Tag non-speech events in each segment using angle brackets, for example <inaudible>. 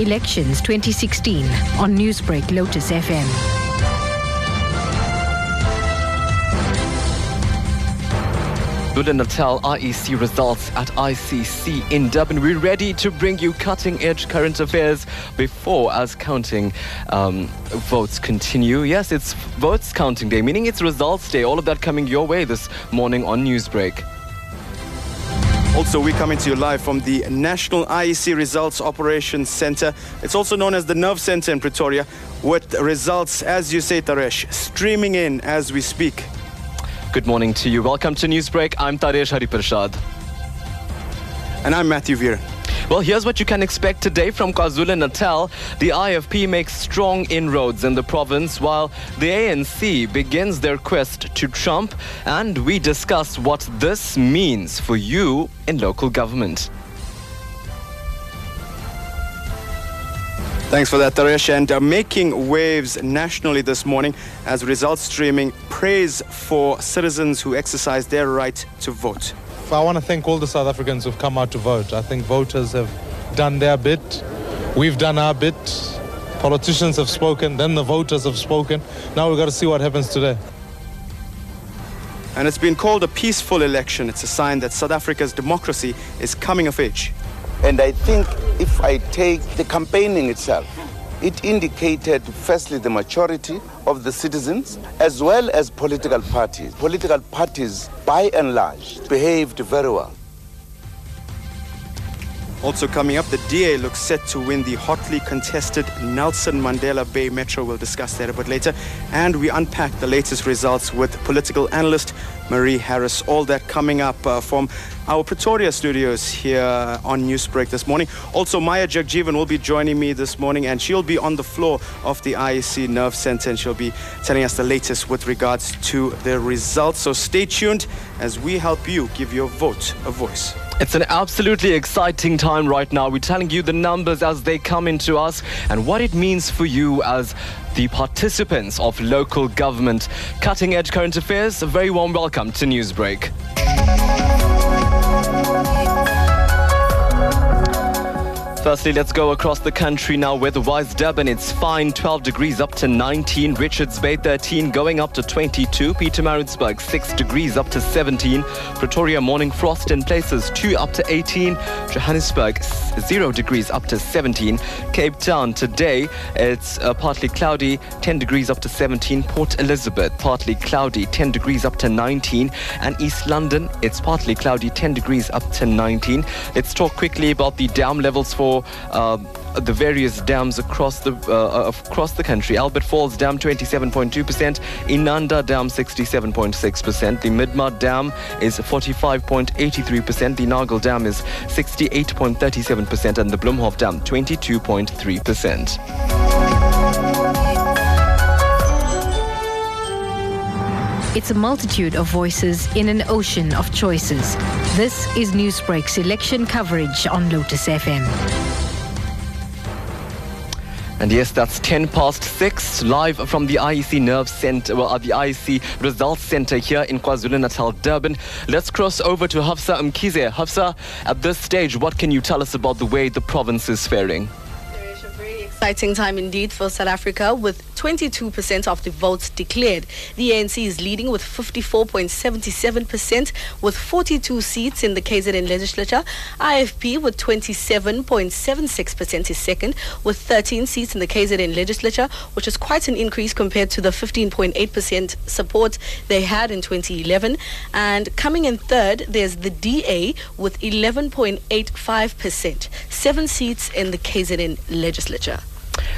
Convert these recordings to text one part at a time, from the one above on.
Elections 2016 on Newsbreak Lotus FM. KwaZulu Natal IEC results at ICC in Durban. We're ready to bring you cutting edge current affairs before as counting um, votes continue. Yes, it's votes counting day, meaning it's results day. All of that coming your way this morning on Newsbreak. Also, we're coming to you live from the National IEC Results Operations Center. It's also known as the Nerve Center in Pretoria, with results, as you say, Taresh, streaming in as we speak. Good morning to you. Welcome to Newsbreak. I'm Taresh Hariprasad. And I'm Matthew Veer. Well, here's what you can expect today from KwaZulu Natal. The IFP makes strong inroads in the province while the ANC begins their quest to trump. And we discuss what this means for you in local government. Thanks for that, Taresh. And uh, making waves nationally this morning as results streaming praise for citizens who exercise their right to vote. I want to thank all the South Africans who've come out to vote. I think voters have done their bit. We've done our bit. Politicians have spoken, then the voters have spoken. Now we've got to see what happens today. And it's been called a peaceful election. It's a sign that South Africa's democracy is coming of age. And I think if I take the campaigning itself, it indicated firstly the maturity of the citizens as well as political parties. Political parties, by and large, behaved very well. Also coming up, the DA looks set to win the hotly contested Nelson Mandela Bay Metro. We'll discuss that a bit later. And we unpack the latest results with political analyst Marie Harris. All that coming up uh, from our Pretoria studios here on Newsbreak this morning. Also, Maya Jagjeevan will be joining me this morning, and she'll be on the floor of the IEC Nerve Center, and she'll be telling us the latest with regards to the results. So stay tuned as we help you give your vote a voice. It's an absolutely exciting time right now. We're telling you the numbers as they come into us and what it means for you as the participants of local government. Cutting edge current affairs, a very warm welcome to Newsbreak. Firstly, let's go across the country now. Weather-wise, Durban, it's fine, 12 degrees up to 19. Richards Bay, 13, going up to 22. Pietermaritzburg, 6 degrees up to 17. Pretoria, morning frost in places, 2 up to 18. Johannesburg, 0 degrees up to 17. Cape Town, today, it's uh, partly cloudy, 10 degrees up to 17. Port Elizabeth, partly cloudy, 10 degrees up to 19. And East London, it's partly cloudy, 10 degrees up to 19. Let's talk quickly about the dam levels for uh, the various dams across the uh, across the country. Albert Falls Dam 27.2%, Inanda Dam 67.6%, the Midmar Dam is 45.83%, the Nagle Dam is 68.37%, and the Bloemhof Dam 22.3%. It's a multitude of voices in an ocean of choices. This is Newsbreak's election coverage on Lotus FM. And yes, that's 10 past 6, live from the IEC Nerve Center, well, the IEC Results Center here in KwaZulu-Natal, Durban. Let's cross over to Hafsa Mkize. Hafsa, at this stage, what can you tell us about the way the province is faring? Exciting time indeed for South Africa with 22% of the votes declared. The ANC is leading with 54.77% with 42 seats in the KZN legislature. IFP with 27.76% is second with 13 seats in the KZN legislature, which is quite an increase compared to the 15.8% support they had in 2011. And coming in third, there's the DA with 11.85%, seven seats in the KZN legislature.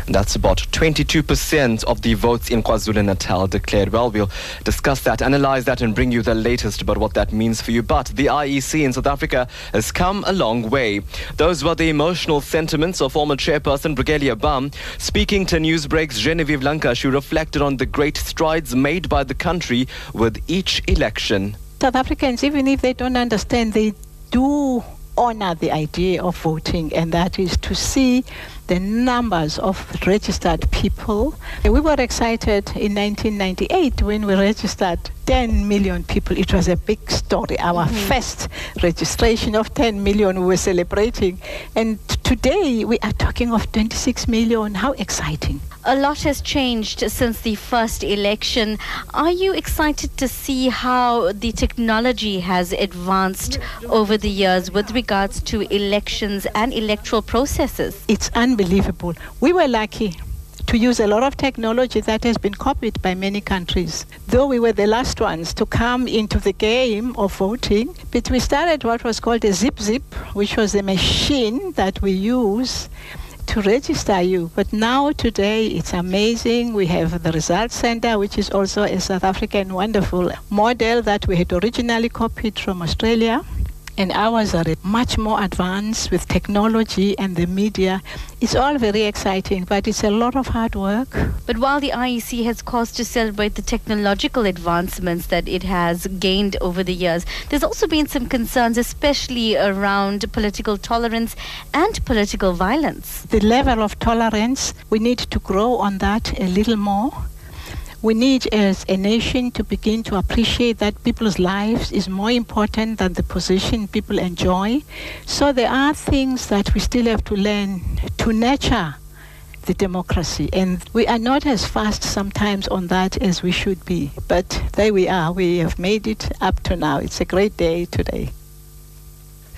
That's about 22% of the votes in KwaZulu Natal declared. Well, we'll discuss that, analyze that, and bring you the latest about what that means for you. But the IEC in South Africa has come a long way. Those were the emotional sentiments of former chairperson Brigalia Bam. Speaking to Newsbreak's Genevieve Lanka, she reflected on the great strides made by the country with each election. South Africans, even if they don't understand, they do honor the idea of voting, and that is to see the numbers of registered people. We were excited in 1998 when we registered 10 million people. It was a big story. Our mm-hmm. first registration of 10 million we were celebrating. And today we are talking of 26 million. How exciting! A lot has changed since the first election. Are you excited to see how the technology has advanced over the years with regards to elections and electoral processes? It's unbelievable. We were lucky to use a lot of technology that has been copied by many countries. Though we were the last ones to come into the game of voting, but we started what was called a zip zip, which was a machine that we use to register you. But now, today, it's amazing. We have the Results Center, which is also a South African wonderful model that we had originally copied from Australia and ours are much more advanced with technology and the media. It's all very exciting, but it's a lot of hard work. But while the IEC has cause to celebrate the technological advancements that it has gained over the years, there's also been some concerns, especially around political tolerance and political violence. The level of tolerance, we need to grow on that a little more we need as a nation to begin to appreciate that people's lives is more important than the position people enjoy. So there are things that we still have to learn to nurture the democracy. And we are not as fast sometimes on that as we should be. But there we are. We have made it up to now. It's a great day today.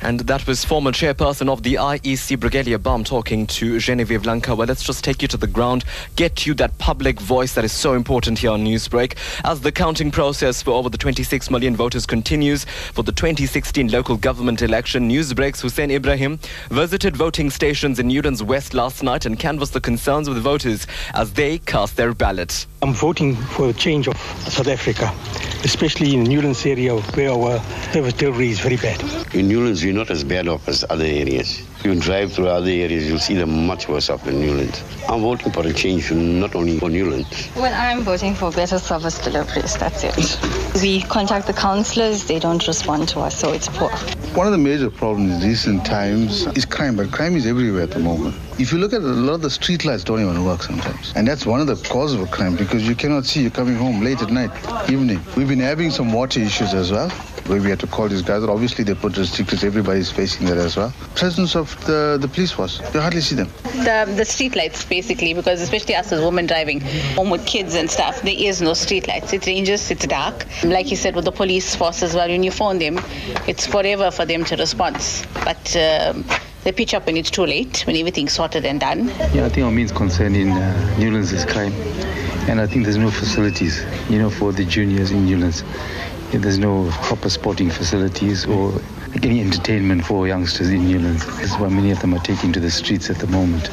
And that was former chairperson of the IEC, Brigalia Bam, talking to Genevieve Lanka. Well, let's just take you to the ground, get you that public voice that is so important here on Newsbreak. As the counting process for over the 26 million voters continues for the 2016 local government election, Newsbreak's Hoosen Ibrahim visited voting stations in Newlands West last night and canvassed the concerns of the voters as they cast their ballot. I'm voting for a change of South Africa, especially in the Newlands area where our service delivery is very bad. In Newlands, we're not as bad off as other areas. If you drive through other areas, you'll see them much worse off than Newlands. I'm voting for a change, not only for Newlands. Well, I'm voting for better service deliveries, that's it. We contact the councillors, they don't respond to us, so it's poor. One of the major problems in recent times is crime, but crime is everywhere at the moment. If you look at a lot of the street lights don't even work sometimes. And that's one of the causes of crime because you cannot see you coming home late at night, evening. We've been having some water issues as well where we had to call these guys. But Obviously, they put restrictions. Everybody's facing that as well. Presence of the, the police force. You hardly see them. The, the street lights, basically, because especially us as women driving home with kids and stuff, there is no street lights. It's dangerous, it's dark. Like you said, with the police force as well, when you phone them, it's forever for them to respond. But um, they pitch up when it's too late, when everything's sorted and done. Yeah, I think our main concern in uh, Newlands is crime. And I think there's no facilities, you know, for the juniors in Newlands. There's no proper sporting facilities or any entertainment for youngsters in Newlands. This is why many of them are taking to the streets at the moment.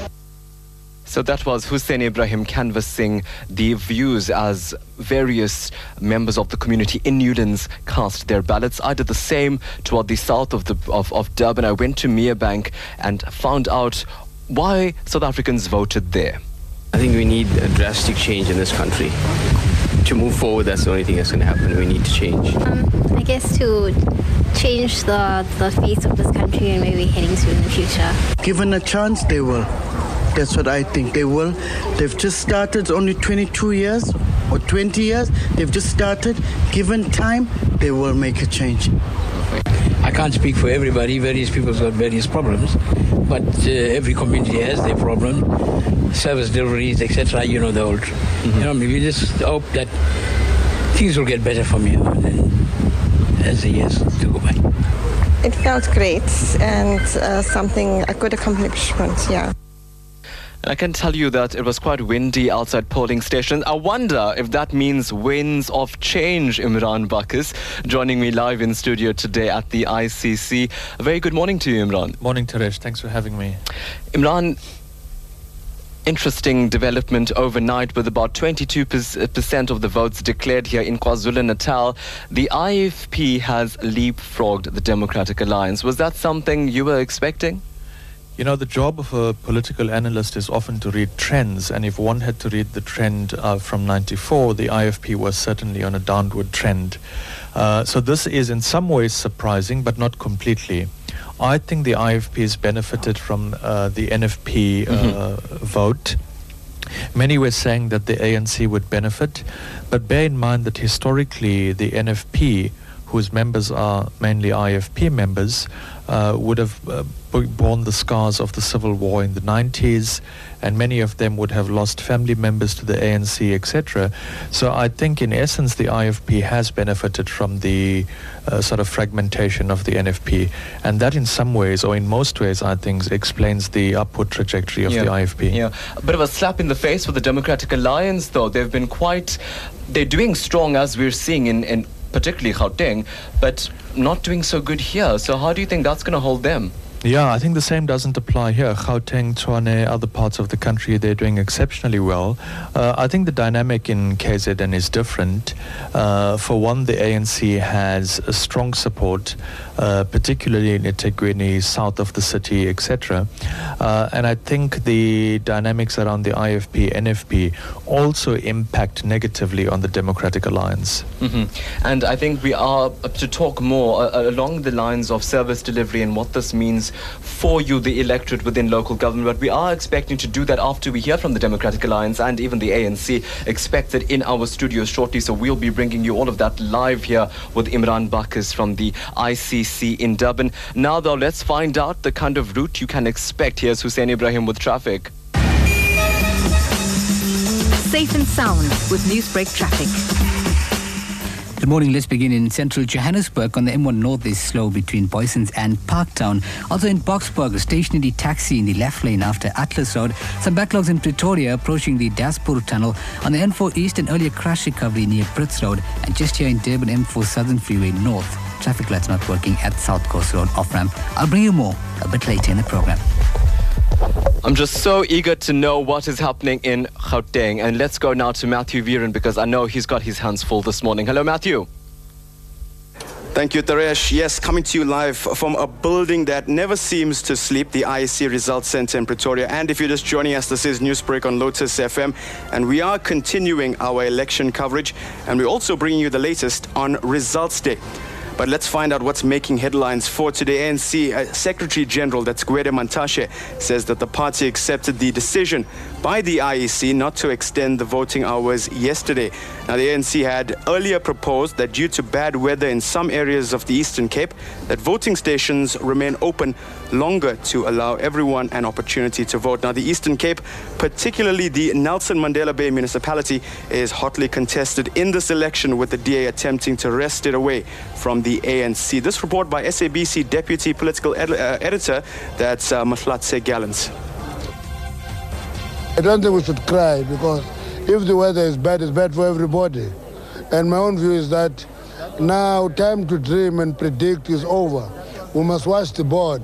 So that was Hoosen Ibrahim canvassing the views as various members of the community in Newlands cast their ballots. I did the same toward the south of, the, of, of Durban. I went to Merebank and found out why South Africans voted there. I think we need a drastic change in this country to move forward, that's the only thing that's going to happen. We need to change. Um, I guess to change the, the face of this country and where we're heading to in the future. Given a chance, they will. That's what I think. They will. They've just started only 22 years or 20 years. They've just started. Given time, they will make a change. I can't speak for everybody. Various people's got various problems, but uh, every community has their problem. Service deliveries, etc. You know the old. Mm-hmm. You know, maybe just hope that things will get better from here as the years to go by. It felt great and uh, something a good accomplishment. Yeah. I can tell you that it was quite windy outside polling stations. I wonder if that means winds of change, Imran Buccus, joining me live in studio today at the ICC. A very good morning to you, Imran. Morning, Taresh. Thanks for having me. Imran, interesting development overnight with about 22% uh, of the votes declared here in KwaZulu-Natal. The IFP has leapfrogged the Democratic Alliance. Was that something you were expecting? You know, the job of a political analyst is often to read trends, and if one had to read the trend uh, from 94, the IFP was certainly on a downward trend. Uh, so this is in some ways surprising, but not completely. I think the IFP has benefited from uh, the NFP uh, Mm-hmm. vote. Many were saying that the ANC would benefit, but bear in mind that historically the NFP, whose members are mainly IFP members, uh, would have uh, borne the scars of the civil war in the 90s, and many of them would have lost family members to the ANC, etc. So I think, in essence, the IFP has benefited from the uh, sort of fragmentation of the NFP, and that, in some ways, or in most ways, I think, explains the upward trajectory of yeah. the IFP. Yeah, a bit of a slap in the face for the Democratic Alliance, though. They've been quite, they're doing strong as we're seeing in, in particularly Gauteng, but not doing so good here. So how do you think that's going to hold them? Yeah, I think the same doesn't apply here. Gauteng, Tshwane, other parts of the country, they're doing exceptionally well. Uh, I think the dynamic in KZN is different. Uh, for one, the ANC has a strong support, uh, particularly in eThekwini, south of the city, etc. Uh, and I think the dynamics around the IFP, NFP also impact negatively on the Democratic Alliance. hmm And I think we are to talk more uh, along the lines of service delivery and what this means for you, the electorate within local government. But we are expecting to do that after we hear from the Democratic Alliance and even the ANC expected in our studios shortly. So we'll be bringing you all of that live here with Imran Buccus from the ICC in Durban. Now, though, let's find out the kind of route you can expect. Here's Hoosen Ibrahim with traffic. Safe and sound with Newsbreak traffic. Good morning. Let's begin in central Johannesburg. On the M1 North is slow between Booysens and Parktown. Also in Boksburg, a stationary taxi in the left lane after Atlas Road. Some backlogs in Pretoria approaching the Daspoort Tunnel. On the N4 East, an earlier crash recovery near Brits Road. And just here in Durban, M4 Southern Freeway North. Traffic lights not working at South Coast Road off ramp. I'll bring you more a bit later in the program. I'm just so eager to know what is happening in Gauteng. And let's go now to Matthew Viren because I know he's got his hands full this morning. Hello, Matthew. Thank you, Taresh. Yes, coming to you live from a building that never seems to sleep, the IEC Results Center in Pretoria. And if you're just joining us, this is Newsbreak on Lotus FM. And we are continuing our election coverage. And we're also bringing you the latest on Results Day. But let's find out what's making headlines for today. ANC uh, Secretary General, that's Gwede Mantashe, says that the party accepted the decision by the IEC not to extend the voting hours yesterday. Now, the ANC had earlier proposed that due to bad weather in some areas of the Eastern Cape, that voting stations remain open longer to allow everyone an opportunity to vote. Now, the Eastern Cape, particularly the Nelson Mandela Bay municipality, is hotly contested in this election with the DA attempting to wrest it away from the ANC. This report by SABC Deputy Political ed- uh, Editor, that's uh, Mahlatse Gallens. I don't think we should cry because if the weather is bad, it's bad for everybody. And my own view is that now time to dream and predict is over. We must watch the board.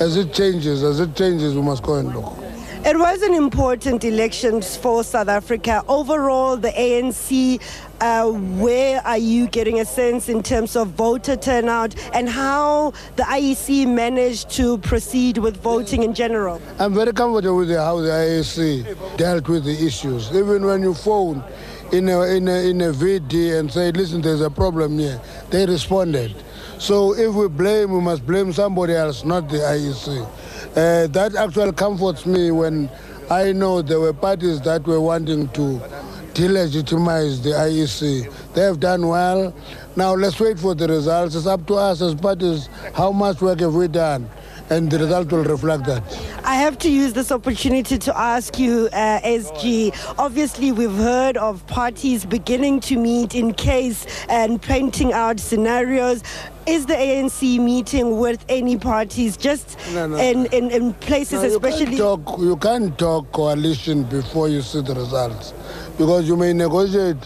As it changes, as it changes, we must go and look. It was an important election for South Africa. Overall, the ANC, uh, where are you getting a sense in terms of voter turnout and how the IEC managed to proceed with voting in general? I'm very comfortable with how the IEC dealt with the issues. Even when you phone in a, in a, in a VD and say, listen, there's a problem here, they responded. So if we blame, we must blame somebody else, not the IEC. Uh, that actually comforts me when I know there were parties that were wanting to delegitimize the IEC. They have done well. Now let's wait for the results. It's up to us as parties how much work have we done, and the result will reflect that. I have to use this opportunity to ask you, uh, SG. Obviously, we've heard of parties beginning to meet in case and painting out scenarios. Is the ANC meeting with any parties just No, no. in, in, in places, No, you especially? Can't talk, you can't talk coalition before you see the results. Because you may negotiate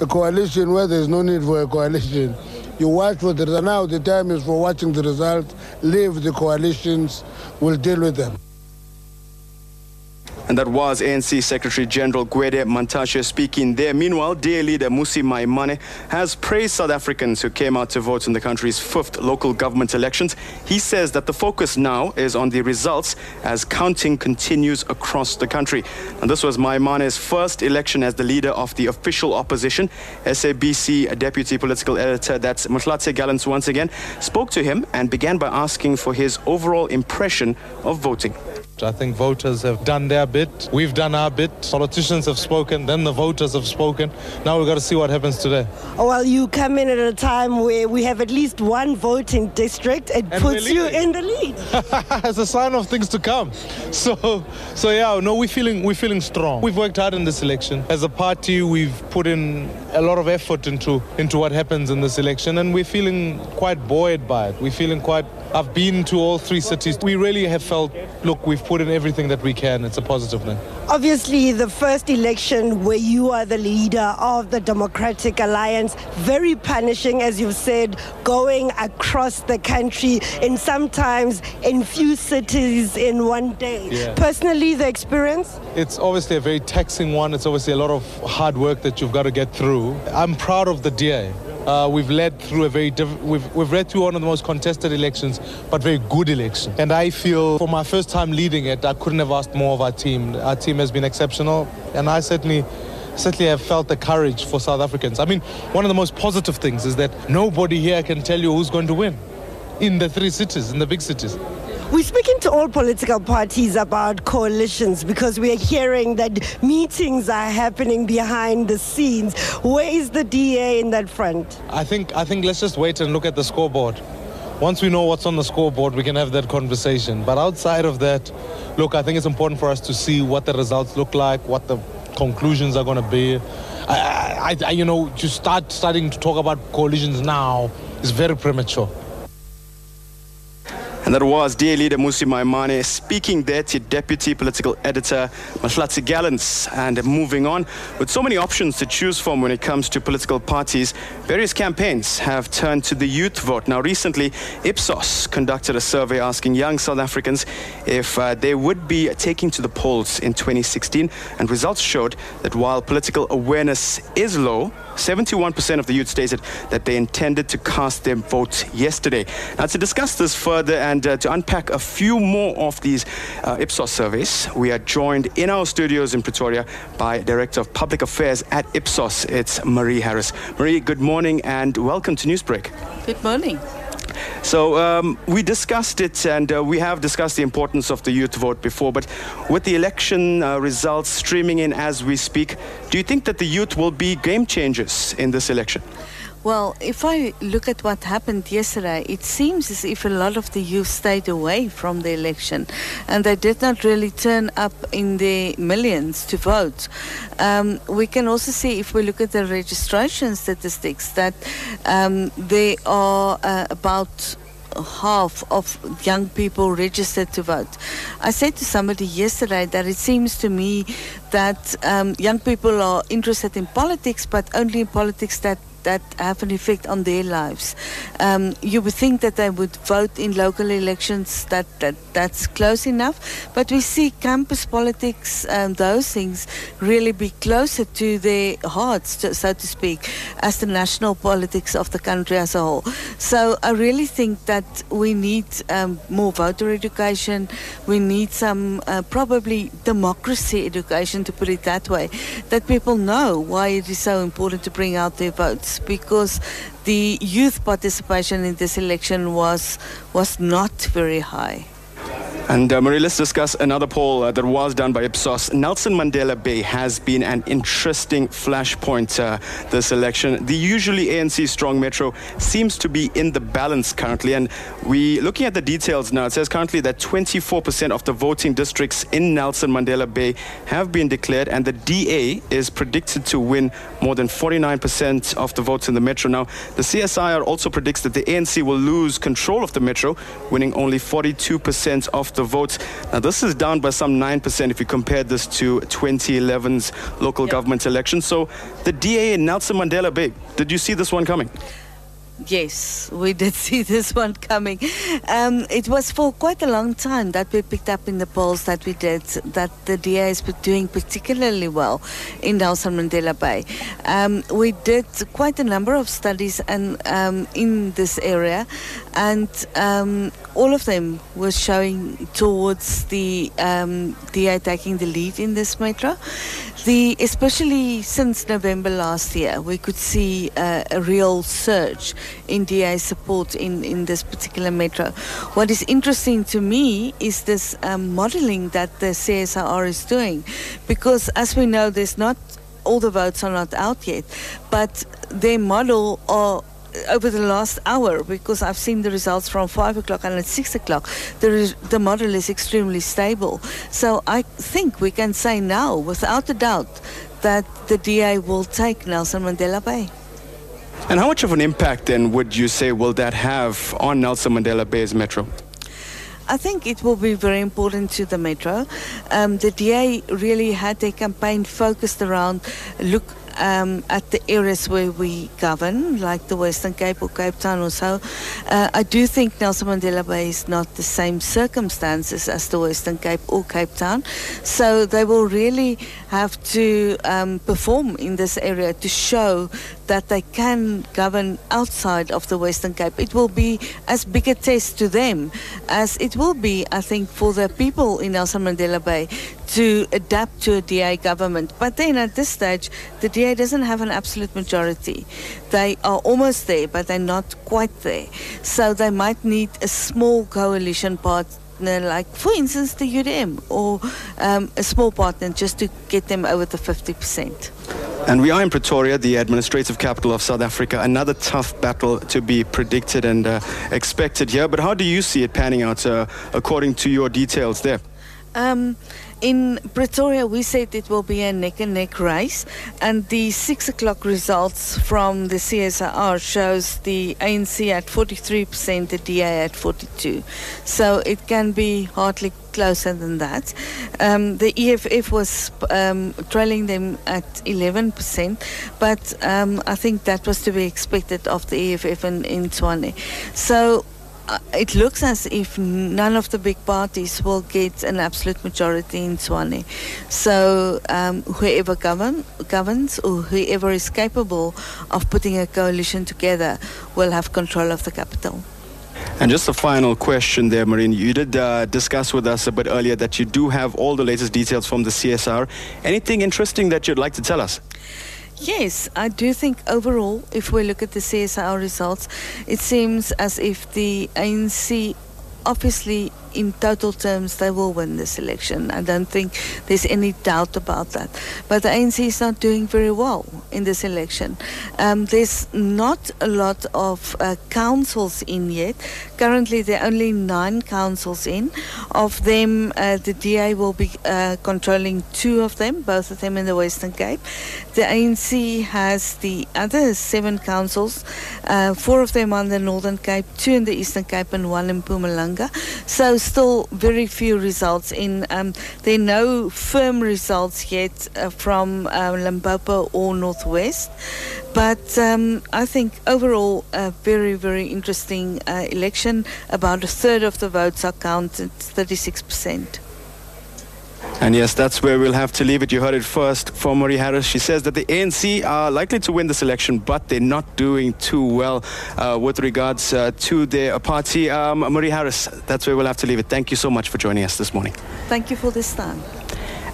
a coalition where there's no need for a coalition. You watch for the. Now the time is for watching the results. Leave the coalitions. We'll deal with them. And that was ANC Secretary General Gwede Mantashe speaking there. Meanwhile, DA leader Mmusi Maimane has praised South Africans who came out to vote in the country's fifth local government elections. He says that the focus now is on the results as counting continues across the country. And this was Maimane's first election as the leader of the official opposition. SABC deputy political editor, that's Mahlatse Gallens once again, spoke to him and began by asking for his overall impression of voting. I think voters have done their bit. We've done our bit. Politicians have spoken. Then the voters have spoken. Now we've got to see what happens today. Well, you come in at a time where we have at least one voting district. It And puts you in the lead. <laughs> As a sign of things to come. So, so yeah, no, we're feeling we're feeling strong. We've worked hard in this election. As a party, we've put in a lot of effort into into what happens in this election, and we're feeling quite buoyed by it. We're feeling quite. I've been to all three cities. We really have felt, look, we've put in everything that we can. It's a positive thing. Obviously, the first election where you are the leader of the Democratic Alliance, very punishing, as you've said, going across the country in sometimes in few cities in one day. Yeah. Personally, the experience? It's obviously a very taxing one. It's obviously a lot of hard work that you've got to get through. I'm proud of the DA. Uh, we've led through a very diff- we've, we've led through one of the most contested elections, but very good election. And I feel for my first time leading it, I couldn't have asked more of our team. Our team has been exceptional, and I certainly certainly have felt the courage for South Africans. I mean, one of the most positive things is that nobody here can tell you who's going to win in the three cities, in the big cities. We're speaking to all political parties about coalitions because we are hearing that meetings are happening behind the scenes. Where is the DA in that front? I think I think let's just wait and look at the scoreboard. Once we know what's on the scoreboard, we can have that conversation. But outside of that, look, I think it's important for us to see what the results look like, what the conclusions are going to be. I, I, I, you know, to start starting to talk about coalitions now is very premature. And that was DA leader Mmusi Maimane speaking there to deputy political editor Mahlatse Gallens. And moving on, with so many options to choose from when it comes to political parties, various campaigns have turned to the youth vote. Now, recently, Ipsos conducted a survey asking young South Africans if uh, they would be taking to the polls in 2016. And results showed that while political awareness is low, 71% of the youth stated that they intended to cast their votes yesterday. Now, to discuss this further and uh, to unpack a few more of these uh, Ipsos surveys, we are joined in our studios in Pretoria by Director of Public Affairs at Ipsos. It's Marie Harris. Marie, good morning and welcome to Newsbreak. Good morning. So um, we discussed it, and uh, we have discussed the importance of the youth vote before. But with the election uh, results streaming in as we speak, do you think that the youth will be game changers in this election? Well, if I look at what happened yesterday, it seems as if a lot of the youth stayed away from the election and they did not really turn up in the millions to vote. Um, we can also see, if we look at the registration statistics, that um, there are uh, about half of young people registered to vote. I said to somebody yesterday that it seems to me that um, young people are interested in politics, but only in politics that that have an effect on their lives. Um, you would think that they would vote in local elections that, that that's close enough, but we see campus politics and those things really be closer to their hearts, so to speak, as the national politics of the country as a whole. So I really think that we need um, more voter education. We need some uh, probably democracy education, to put it that way, that people know why it is so important to bring out their votes because the youth participation in this election was was not very high. And uh, Marie, let's discuss another poll uh, that was done by Ipsos. Nelson Mandela Bay has been an interesting flashpoint uh, this election. The usually ANC strong metro seems to be in the balance currently. And we looking at the details now, it says currently that 24% of the voting districts in Nelson Mandela Bay have been declared, and the DA is predicted to win more than 49% of the votes in the metro. Now, the CSIR also predicts that the ANC will lose control of the metro, winning only 42% of the votes. Now, this is down by some 9% if you compare this to 2011's local government election. So, the DA in Nelson Mandela Bay, did you see this one coming? Yes, we did <laughs> see this one coming. Um, it was for quite a long time that we picked up in the polls that we did that the DA is doing particularly well in Nelson Mandela Bay. Um, we did quite a number of studies and um, in this area, and um, all of them were showing towards the um, DA taking the lead in this metro. The, especially since November last year, we could see uh, a real surge in DA support in, in this particular metro. What is interesting to me is this um, modeling that the CSIR is doing, because as we know, there's not all the votes are not out yet, but their model are over the last hour because I've seen the results from five o'clock and at six o'clock. The, the model is extremely stable. So I think we can say now, without a doubt, that the DA will take Nelson Mandela Bay. And how much of an impact then would you say will that have on Nelson Mandela Bay's metro? I think it will be very important to the metro. Um, the DA really had their campaign focused around look um, at the areas where we govern, like the Western Cape or Cape Town or so. Uh, I do think Nelson Mandela Bay is not the same circumstances as the Western Cape or Cape Town. So they will really have to um, perform in this area to show that they can govern outside of the Western Cape. It will be as big a test to them as it will be, I think, for the people in Nelson Mandela Bay to adapt to a DA government. But then at this stage, the DA doesn't have an absolute majority. They are almost there, but they're not quite there. So they might need a small coalition partner, like, for instance, the UDM, or um, a small partner just to get them over the 50%. And we are in Pretoria, the administrative capital of South Africa. Another tough battle to be predicted and uh, expected here. But how do you see it panning out uh, according to your details there? Um, in Pretoria, we said it will be a neck and neck race, and the six o'clock results from the CSIR shows the ANC at 43%, the DA at 42. So it can be hardly closer than that. Um, the EFF was um, trailing them at 11%, but um, I think that was to be expected of the EFF in, in Tshwane. So uh, it looks as if none of the big parties will get an absolute majority in Tshwane. So um, whoever govern, governs or whoever is capable of putting a coalition together will have control of the capital. And just a final question there, Marie. You did uh, discuss with us a bit earlier that you do have all the latest details from the CSR. Anything interesting that you'd like to tell us? Yes, I do think overall, if we look at the CSIR results, it seems as if the ANC obviously in total terms they will win this election. I don't think there's any doubt about that. But the ANC is not doing very well in this election. Um, there's not a lot of uh, councils in yet. Currently, there are only nine councils in. Of them, uh, the DA will be uh, controlling two of them, both of them in the Western Cape. The ANC has the other seven councils, uh, four of them on the Northern Cape, two in the Eastern Cape, and one in Mpumalanga. So still very few results in. Um, there are no firm results yet uh, from uh, Limpopo or Northwest, but um, I think overall a very very interesting uh, election. About a third of the votes are counted, 36 percent. And yes, that's where we'll have to leave it. You heard it first from Marie Harris. She says that the ANC are likely to win this election, but they're not doing too well uh, with regards uh, to their party. Um, Marie Harris, that's where we'll have to leave it. Thank you so much for joining us this morning. Thank you for this time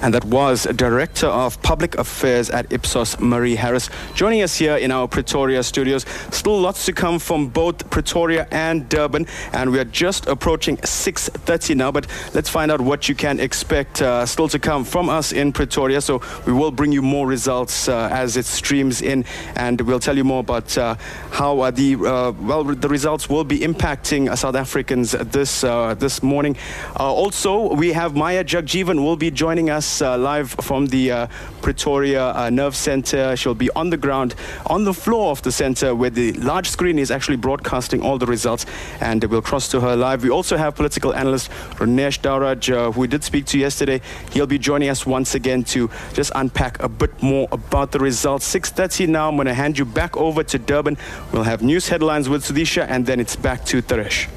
and that was Director of Public Affairs at Ipsos, Marie Harris, joining us here in our Pretoria studios. Still lots to come from both Pretoria and Durban, and we are just approaching 6.30 now, but let's find out what you can expect uh, still to come from us in Pretoria. So we will bring you more results uh, as it streams in, and we'll tell you more about uh, how uh, the, uh, well, the results will be impacting South Africans this, uh, this morning. also, we have Maya Jagjeevan will be joining us us uh, live from the uh, Pretoria uh, Nerve Center. She'll be on the ground, on the floor of the center, where the large screen is actually broadcasting all the results. And we'll cross to her live. We also have political analyst Ronesh Dhawraj, uh, who we did speak to yesterday. He'll be joining us once again to just unpack a bit more about the results. 6.30 now, I'm going to hand you back over to Durban. We'll have news headlines with Sudisha, and then it's back to Taresh.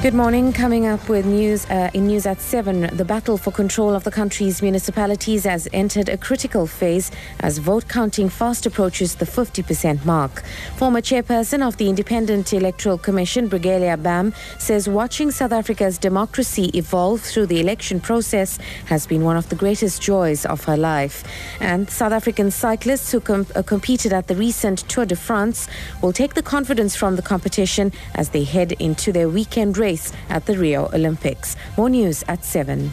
Good morning. Coming up with news uh, in news at 7, the battle for control of the country's municipalities has entered a critical phase as vote counting fast approaches the 50% mark. Former chairperson of the Independent Electoral Commission, Brigalia Bam, says watching South Africa's democracy evolve through the election process has been one of the greatest joys of her life. And South African cyclists who com- uh, competed at the recent Tour de France will take the confidence from the competition as they head into their weekend race at the Rio Olympics. More news at 7.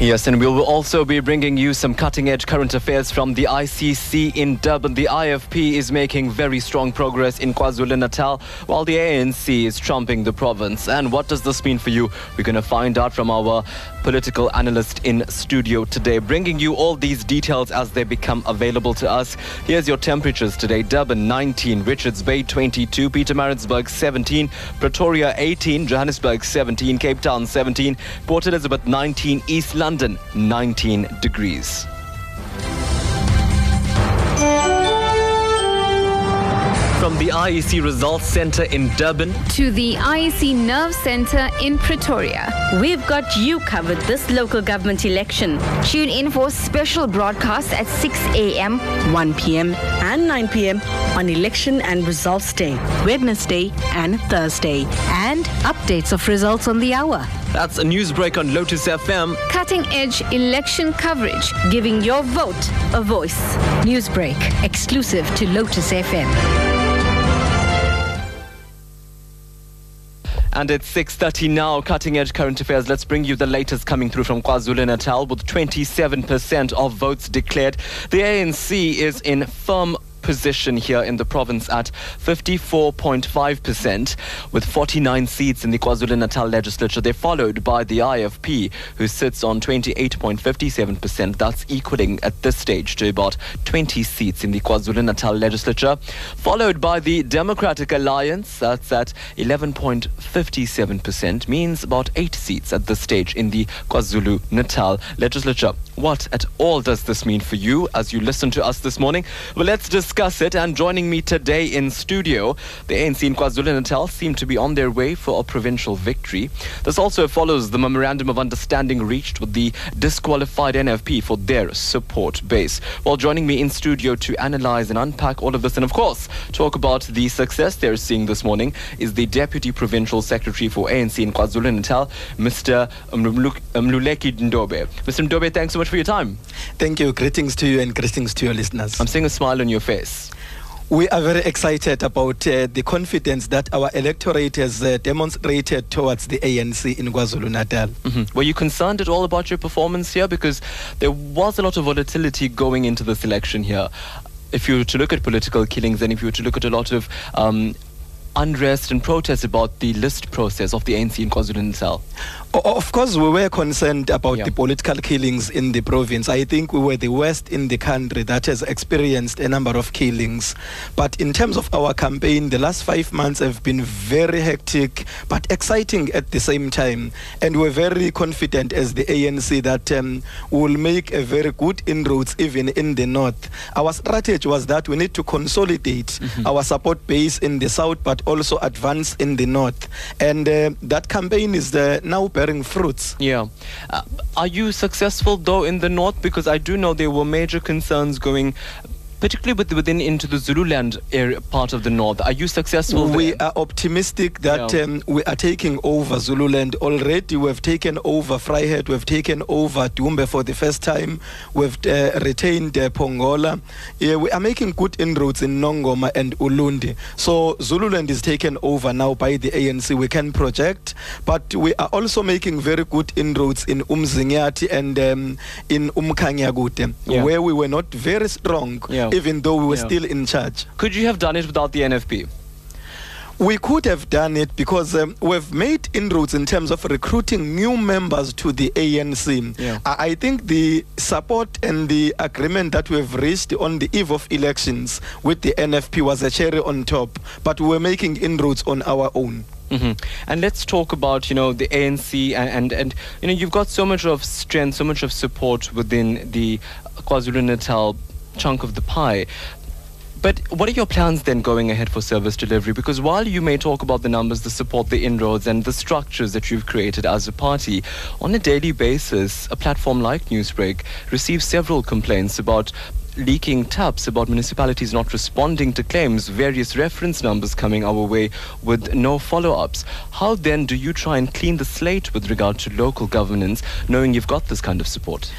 Yes, and we will also be bringing you some cutting edge current affairs from the ICC in Durban. The IFP is making very strong progress in KwaZulu Natal, while the ANC is trumping the province. And what does this mean for you? We're going to find out from our political analyst in studio today, bringing you all these details as they become available to us. Here's your temperatures today. Durban 19, Richards Bay 22, Pietermaritzburg 17, Pretoria 18, Johannesburg 17, Cape Town 17, Port Elizabeth 19, East London 19 degrees. From the IEC Results Centre in Durban to the IEC Nerve Centre in Pretoria. We've got you covered this local government election. Tune in for special broadcasts at 6 a.m., 1 p.m., and 9 p.m. on Election and Results Day, Wednesday and Thursday, and updates of results on the hour. That's a news break on Lotus FM. Cutting edge election coverage, giving your vote a voice. Newsbreak, exclusive to Lotus FM. And it's 6.30 now, cutting edge current affairs. Let's bring you the latest coming through from KwaZulu-Natal with 27% of votes declared. The ANC is in firm position here in the province at 54.5% with 49 seats in the KwaZulu-Natal legislature. They're followed by the IFP who sits on 28.57%. That's equaling at this stage to about 20 seats in the KwaZulu-Natal legislature. Followed by the Democratic Alliance that's at 11.57% means about 8 seats at this stage in the KwaZulu-Natal legislature. What at all does this mean for you as you listen to us this morning? Well, let's discuss it. And joining me today in studio, the ANC in KwaZulu-Natal seem to be on their way for a provincial victory. This also follows the memorandum of understanding reached with the disqualified NFP for their support base. Well, joining me in studio to analyze and unpack all of this and, of course, talk about the success they're seeing this morning is the Deputy Provincial Secretary for ANC in KwaZulu-Natal, Mr. Mluleki Ndobe. Mr. Ndobe, thanks so much for your time. Thank you. Greetings to you and greetings to your listeners. I'm seeing a smile on your face. We are very excited about uh, the confidence that our electorate has uh, demonstrated towards the ANC in KwaZulu Natal. Mm-hmm. Were you concerned at all about your performance here? Because there was a lot of volatility going into this election here. If you were to look at political killings and if you were to look at a lot of um, unrest and protest about the list process of the ANC in KwaZulu-Natal? Of course, we were concerned about yeah. the political killings in the province. I think we were the worst in the country that has experienced a number of killings. But in terms of our campaign, the last five months have been very hectic but exciting at the same time. And we're very confident as the ANC that um, we will make a very good inroads even in the north. Our strategy was that we need to consolidate mm-hmm. our support base in the south but also advance in the north. And uh, that campaign is uh, now bearing fruits. Yeah. Uh, are you successful though in the north? Because I do know there were major concerns going particularly with, within into the Zululand area part of the north. Are you successful? We there? are optimistic that yeah. um, we are taking over Zululand already. We have taken over Vryheid. We have taken over Dumbe for the first time. We've uh, retained uh, Pongola. Yeah, we are making good inroads in Nongoma and Ulundi. So Zululand is taken over now by the ANC. We can project, but we are also making very good inroads in Umzinyathi and um, in Umkhanyakude, yeah. where we were not very strong. Yeah even though we were yeah. still in charge. Could you have done it without the NFP? We could have done it because um, we've made inroads in terms of recruiting new members to the ANC. Yeah. I, think the support and the agreement that we've reached on the eve of elections with the NFP was a cherry on top, but we were making inroads on our own. hmm And let's talk about you know the ANC and, and and you know you've got so much of strength, so much of support within the KwaZulu Natal chunk of the pie. But what are your plans then going ahead for service delivery? Because while you may talk about the numbers, the support, the inroads, and the structures that you've created as a party, on a daily basis, a platform like Newsbreak receives several complaints about leaking taps about municipalities not responding to claims, various reference numbers coming our way with no follow ups. How then do you try and clean the slate with regard to local governance, knowing you've got this kind of support?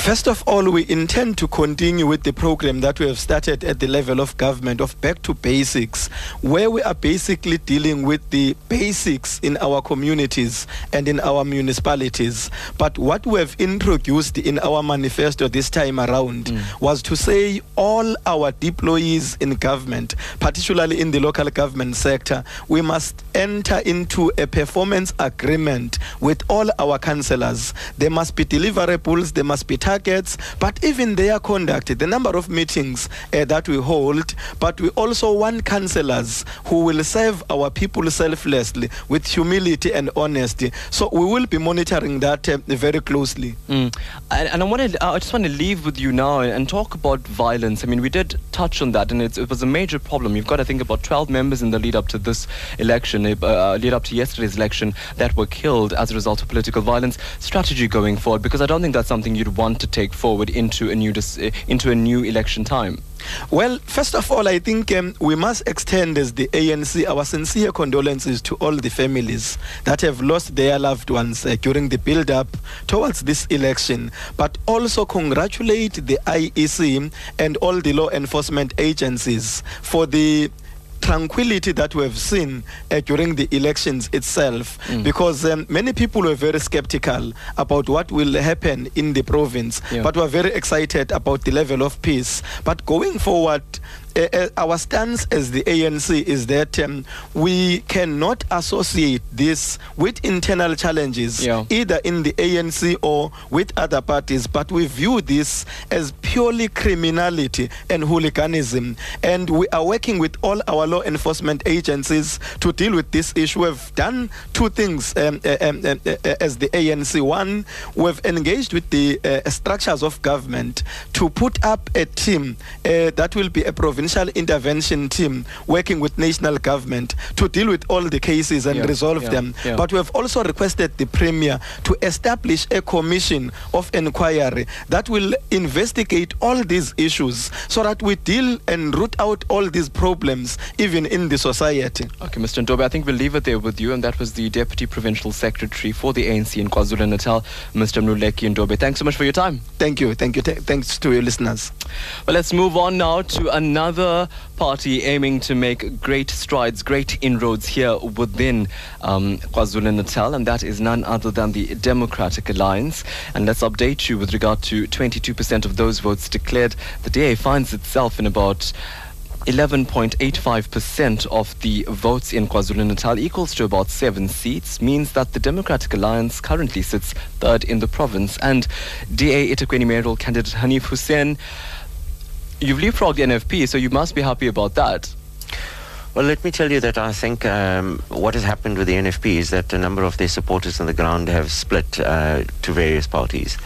First of all, we intend to continue with the program that we have started at the level of government of Back to Basics, where we are basically dealing with the basics in our communities and in our municipalities. But what we have introduced in our manifesto this time around mm. was to say all our deployees in government, particularly in the local government sector, we must enter into a performance agreement with all our councillors. There must be deliverables, there must be targets, but even their conduct, the number of meetings uh, that we hold, but we also want councillors who will serve our people selflessly with humility and honesty. So we will be monitoring that uh, very closely. Mm. And, and I want to, I just want to leave with you now and talk about violence. I mean, we did touch on that, and it was a major problem. You've got, I think, about 12 members in the lead up to this election, uh, lead up to yesterday's election, that were killed as a result of political violence. Strategy going forward, because I don't think that's something you'd want to take forward into a new into a new election time. Well, first of all, I think um, we must extend as the ANC our sincere condolences to all the families that have lost their loved ones uh, during the build up towards this election, but also congratulate the IEC and all the law enforcement agencies for the tranquility that we have seen uh, during the elections itself Mm. because um, many people were very skeptical about what will happen in the province Yeah. but were very excited about the level of peace but going forward uh, our stance as the ANC is that um, we cannot associate this with internal challenges Yeah. either in the ANC or with other parties but we view this as purely criminality and hooliganism. And we are working with all our law enforcement agencies to deal with this issue. We've done two things um, um, as the ANC one we've engaged with the uh, structures of government to put up a team uh, that will be a provincial intervention team working with national government to deal with all the cases and Yeah, resolve yeah, them yeah. but we have also requested the premier to establish a commission of inquiry that will investigate all these issues so that we deal and root out all these problems even in the society Okay, Mr. Ndobe, I think we'll leave it there with you. And that was the Deputy Provincial Secretary for the ANC in KwaZulu Natal, Mr. Mluleki Ndobe. Thanks so much for your time. thank you thank you Th- thanks to your listeners Well, let's move on now to another party aiming to make great strides, great inroads here within um, KwaZulu Natal, and that is none other than the Democratic Alliance. And let's update you with regard to 22% of those votes declared. The DA finds itself in about 11.85% of the votes in KwaZulu Natal equals to about seven seats, means that the Democratic Alliance currently sits third in the province. And DA eThekwini mayoral candidate Hanif Hoosen, you've leapfrogged NFP, so you must be happy about that. Well, let me tell you that I think um, what has happened with the NFP is that a number of their supporters on the ground have split uh, to various parties.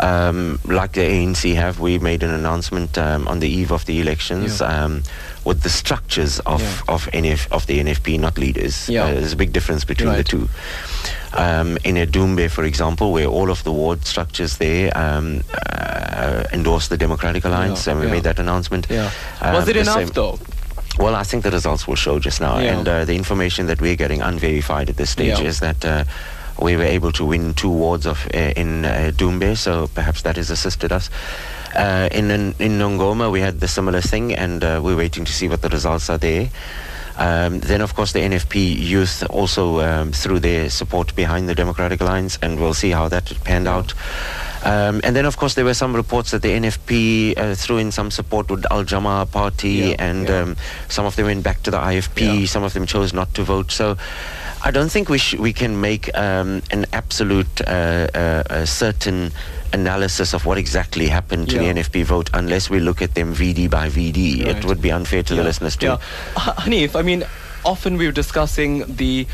Um, like the ANC have, we made an announcement um, on the eve of the elections Yeah. um, with the structures of, Yeah. of, NF, of the NFP, not leaders. Yeah. Uh, there's a big difference between the two. Um, in eDumbe, for example, where all of the ward structures there um, uh, endorse the Democratic Alliance, and we made that announcement. Yeah. Um, Was it enough, though? well, I think the results will show just now, Yeah. and uh, the information that we're getting unverified at this stage Yeah. is that uh, we were able to win two wards of uh, in uh, Doombe, so perhaps that has assisted us. Uh, in in Nongoma, we had the similar thing, and uh, we're waiting to see what the results are there. Um, then, of course, the NFP youth also um, threw their support behind the Democratic Alliance, and we'll see how that panned out. Um, and then, of course, there were some reports that the NFP uh, threw in some support with Al Jama party, Yeah, and yeah. Um, some of them went back to the IFP. Some of them chose not to vote. So, I don't think we sh- we can make um, an absolute uh, uh, uh, certain analysis of what exactly happened to Yeah. the NFP vote unless we look at them VD by VD. It would be unfair to the listeners to. Yeah. H- Hanif, I mean, often we were discussing the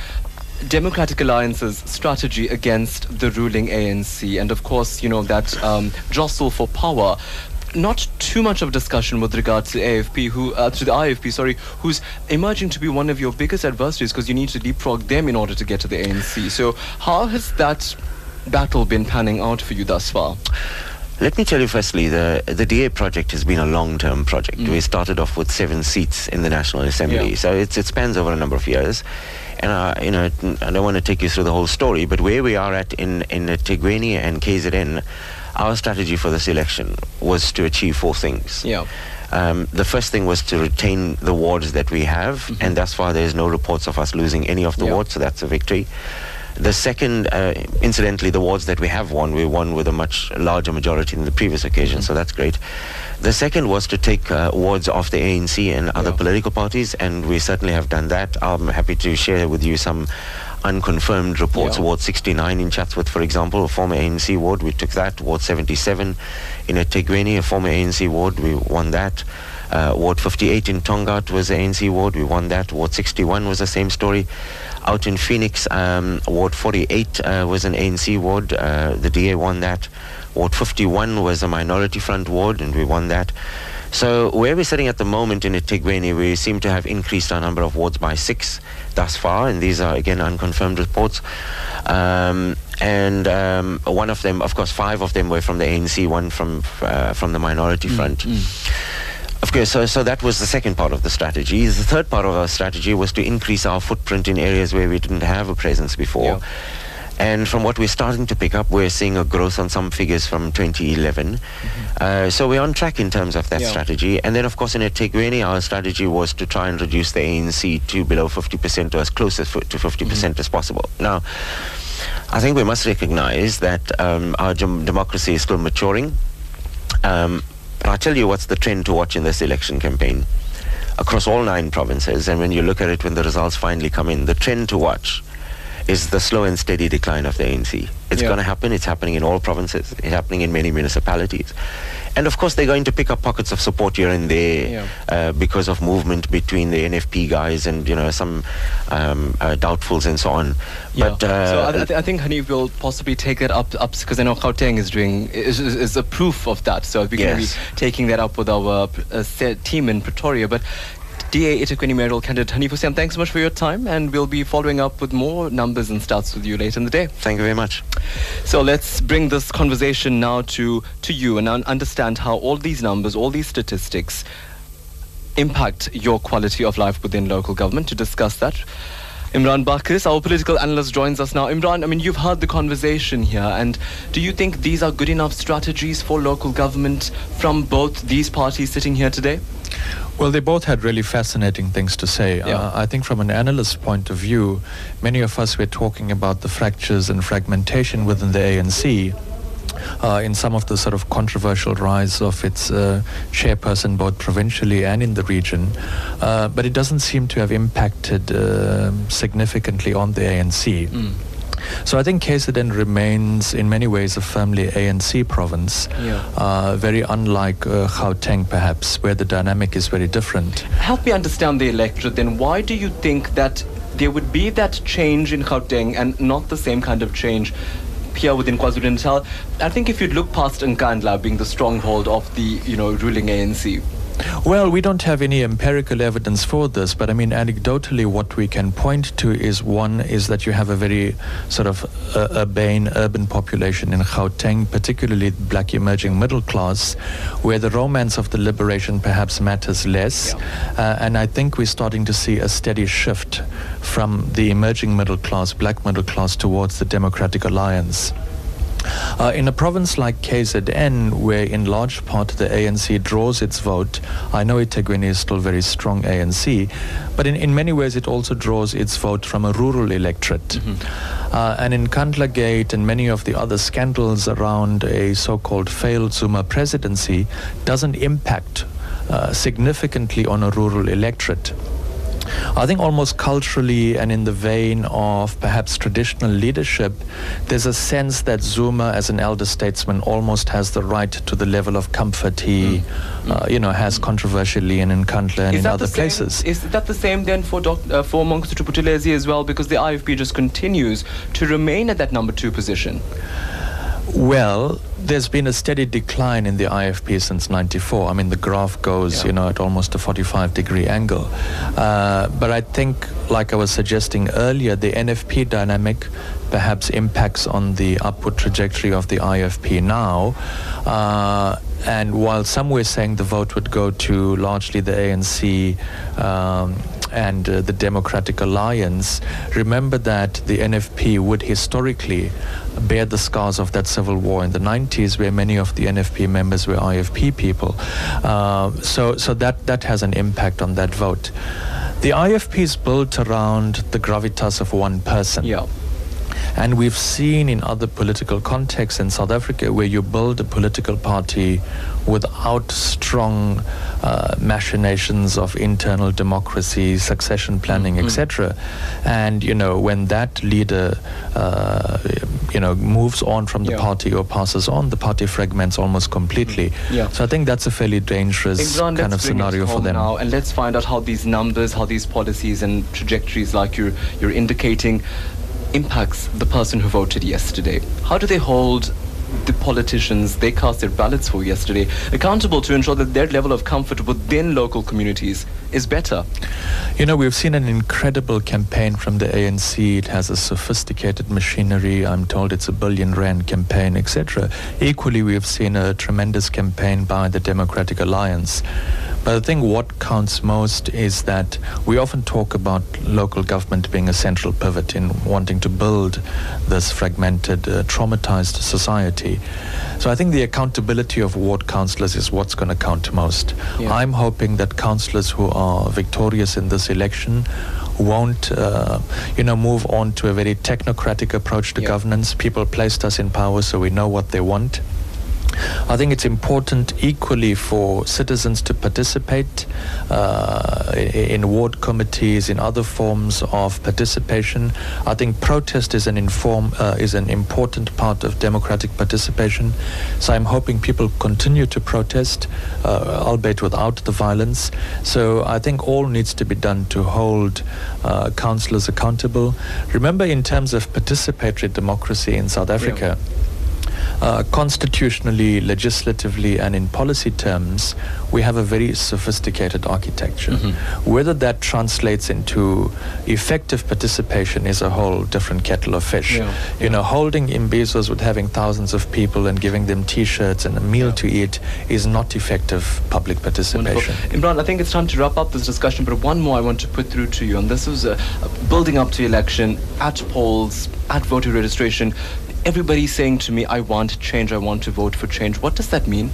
Democratic Alliance's strategy against the ruling ANC, and of course, you know, that um, jostle for power. Not too much of a discussion with regard to the AFP, who uh, to the IFP, sorry, who's emerging to be one of your biggest adversaries because you need to leapfrog them in order to get to the ANC. So, how has that battle been panning out for you thus far? Let me tell you firstly, the, the DA project has been a long-term project. Mm. We started off with seven seats in the National Assembly, Yeah. so it's, it spans over a number of years. And, uh, you know, I don't want to take you through the whole story, but where we are at in, in eThekwini and KZN, our strategy for this election was to achieve four things. Yeah. Um, the first thing was to retain the wards that we have, and thus far there's no reports of us losing any of the Yeah. wards, so that's a victory. The second, uh, incidentally, the wards that we have won, we won with a much larger majority than the previous occasion, so that's great. The second was to take uh, wards off the ANC and other political parties, and we certainly have done that. I'm happy to share with you some unconfirmed reports. Yeah. Ward 69 in Chatsworth, for example, a former ANC ward, we took that. Ward 77 in eThekwini, a former ANC ward, we won that. Uh, ward 58 in Tongaat was an ANC ward, we won that. Ward 61 was the same story. Out in Phoenix, um, Ward 48 uh, was an ANC ward, uh, the DA won that. Ward 51 was a minority front ward, and we won that. So where we're sitting at the moment in eThekwini, we seem to have increased our number of wards by six thus far, and these are again unconfirmed reports. Um, and um, one of them, of course, five of them were from the ANC, one from uh, from the minority front. Of course, so, so that was the second part of the strategy. The third part of our strategy was to increase our footprint in areas where we didn't have a presence before. And from what we're starting to pick up, we're seeing a growth on some figures from 2011. Uh, so we're on track in terms of that Yeah. strategy. And then, of course, in Etegweni, our strategy was to try and reduce the ANC to below 50% or as close as f- to 50% as possible. Now, I think we must recognize that um, our dem- democracy is still maturing. Um, but I'll tell you what's the trend to watch in this election campaign. Across all nine provinces, and when you look at it when the results finally come in, the trend to watch is the slow and steady decline of the ANC. It's Yeah. going to happen. It's happening in all provinces. It's happening in many municipalities. And of course, they're going to pick up pockets of support here and there Yeah. uh, because of movement between the NFP guys and, you know, some um, uh, doubtfuls and so on. Yeah. But uh, so I, th- I think Hanif will possibly take that up up because I know Gauteng is doing is, is, is a proof of that. So we're going to be taking that up with our uh, team in Pretoria. But DA eThekwini mayoral candidate Hanif Hoosen, thanks so much for your time, and we'll be following up with more numbers and stats with you later in the day. Thank you very much. So let's bring this conversation now to to you and understand how all these numbers, all these statistics, impact your quality of life within local government. To discuss that, Imran Buccus, our political analyst, joins us now. Imran, I mean, you've heard the conversation here, and do you think these are good enough strategies for local government from both these parties sitting here today? Well, they both had really fascinating things to say. Uh, I think from an analyst point of view, many of us were talking about the fractures and fragmentation within the ANC. Uh, in some of the sort of controversial rise of its uh, chairperson, both provincially and in the region, uh, but it doesn't seem to have impacted uh, significantly on the ANC. So I think KZN remains in many ways a firmly ANC province, Yeah. uh, very unlike uh, Gauteng perhaps, where the dynamic is very different. Help me understand the electorate then. Why do you think that there would be that change in Gauteng and not the same kind of change here within KwaZulu-Natal? I think if you'd look past Nkandla being the stronghold of the, you know, ruling ANC. Well, we don't have any empirical evidence for this, but I mean, anecdotally, what we can point to is one is that you have a very sort of uh, urbane, urban population in Gauteng, particularly black emerging middle class, where the romance of the liberation perhaps matters less. Uh, and I think we're starting to see a steady shift from the emerging middle class, black middle class, towards the Democratic Alliance. Uh, in a province like KZN, where in large part the ANC draws its vote, I know eThekwini is still very strong ANC, but in, in many ways it also draws its vote from a rural electorate. Mm-hmm. Uh, and in Nkandla Gate and many of the other scandals around a so-called failed Zuma presidency doesn't impact uh, significantly on a rural electorate. I think almost culturally and in the vein of perhaps traditional leadership, there's a sense that Zuma, as an elder statesman, almost has the right to the level of comfort he, mm. uh, you know, has controversially and in Nkandla and is in other places. Is that the same then for doc, uh, for Mangosuthu Buthelezi as well? Because the IFP just continues to remain at that number two position. Well, there's been a steady decline in the IFP since 94. I mean, the graph goes, yeah. you know, at almost a 45 degree angle. Uh, but I think, like I was suggesting earlier, the NFP dynamic perhaps impacts on the upward trajectory of the IFP now. Uh, and while some were saying the vote would go to largely the ANC, um, and uh, the Democratic Alliance, remember that the NFP would historically bear the scars of that civil war in the 90s, where many of the NFP members were IFP people. Uh, so, so that, that has an impact on that vote. The IFP is built around the gravitas of one person. Yeah. And we've seen in other political contexts in South Africa where you build a political party without strong uh, machinations of internal democracy, succession planning, mm-hmm. etc. And you know when that leader, uh, you know, moves on from the yeah. party or passes on, the party fragments almost completely. Mm-hmm. Yeah. So I think that's a fairly dangerous Imran, kind of scenario for them. Now, and let's find out how these numbers, how these policies and trajectories, like you're you're indicating, impacts the person who voted yesterday? How do they hold the politicians they cast their ballots for yesterday accountable to ensure that their level of comfort within local communities is better? You know, we've seen an incredible campaign from the ANC. It has a sophisticated machinery. I'm told it's a billion rand campaign, etc. Equally, we've seen a tremendous campaign by the Democratic Alliance. But I think what counts most is that we often talk about local government being a central pivot in wanting to build this fragmented, uh, traumatized society. So I think the accountability of ward councillors is what's going to count most. Yeah. I'm hoping that councillors who are victorious in this election won't, uh, you know, move on to a very technocratic approach to yeah. governance. People placed us in power, so we know what they want. I think it's important equally for citizens to participate uh, in ward committees, in other forms of participation. I think protest is an inform uh, is an important part of democratic participation. So I'm hoping people continue to protest, uh, albeit without the violence. So I think all needs to be done to hold uh, councillors accountable. Remember, in terms of participatory democracy in South Africa. Yeah uh, constitutionally, legislatively, and in policy terms, we have a very sophisticated architecture. Mm-hmm. Whether that translates into effective participation is a whole different kettle of fish. Yeah, you yeah. know, holding imbizos with having thousands of people and giving them T-shirts and a meal yeah. to eat is not effective public participation. Wonderful. Imran, I think it's time to wrap up this discussion, but one more I want to put through to you, and this was uh, building up to election at polls, at voter registration everybody's saying to me, I want change, I want to vote for change. What does that mean?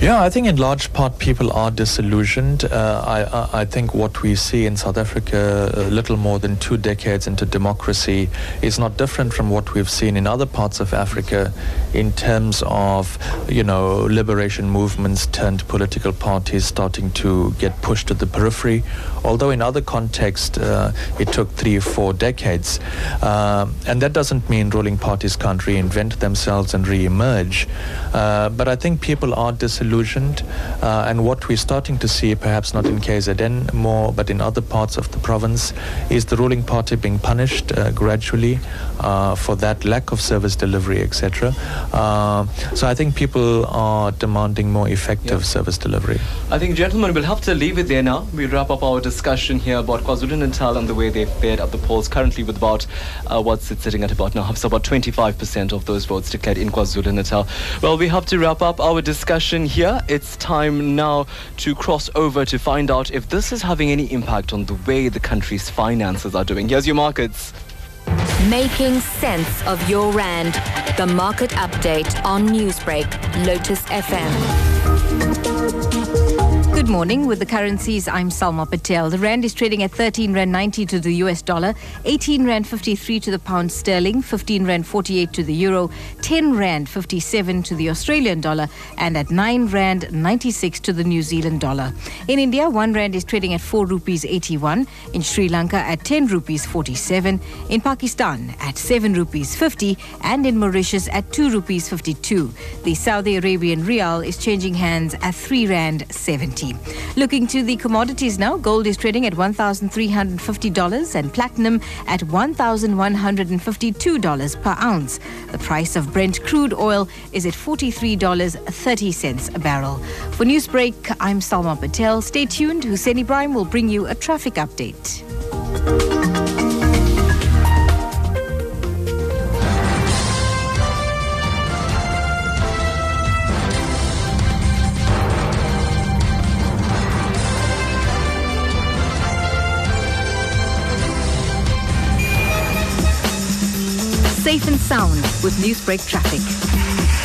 Yeah, I think in large part people are disillusioned. Uh, I, I, think what we see in South Africa, a little more than two decades into democracy, is not different from what we've seen in other parts of Africa in terms of, you know, liberation movements turned political parties starting to get pushed to the periphery. Although in other contexts, uh, it took three or four decades. Uh, and that doesn't mean ruling parties can't reinvent themselves and re-emerge. Uh, but I think people are disillusioned disillusioned. Uh, and what we're starting to see, perhaps not in KZN more, but in other parts of the province, is the ruling party being punished uh, gradually uh, for that lack of service delivery, etc. Uh, so I think people are demanding more effective yep. service delivery. I think, gentlemen, we'll have to leave it there now. We'll wrap up our discussion here about KwaZulu-Natal and the way they've fared at the polls currently with about, uh, what's it sitting at about now? So about 25% of those votes declared in KwaZulu-Natal. Well, we have to wrap up our discussion here. It's time now to cross over to find out if this is having any impact on the way the country's finances are doing. Here's your markets. Making sense of your rand. The market update on Newsbreak, Lotus FM. Good morning. With the currencies, I'm Salma Patel. The rand is trading at 13 rand 90 to the US dollar, 18 rand 53 to the pound sterling, 15 rand 48 to the euro, 10 rand 57 to the Australian dollar, and at 9 rand 96 to the New Zealand dollar. In India, 1 rand is trading at 4 rupees 81, in Sri Lanka at 10 rupees 47, in Pakistan at 7 rupees 50, and in Mauritius at 2 rupees 52. The Saudi Arabian rial is changing hands at 3 rand 70. Looking to the commodities now, gold is trading at $1,350 and platinum at $1,152 per ounce. The price of Brent crude oil is at $43.30 a barrel. For Newsbreak, I'm Salma Patel. Stay tuned. Hoosen Ibrahim will bring you a traffic update. Safe and sound with Newsbreak Traffic.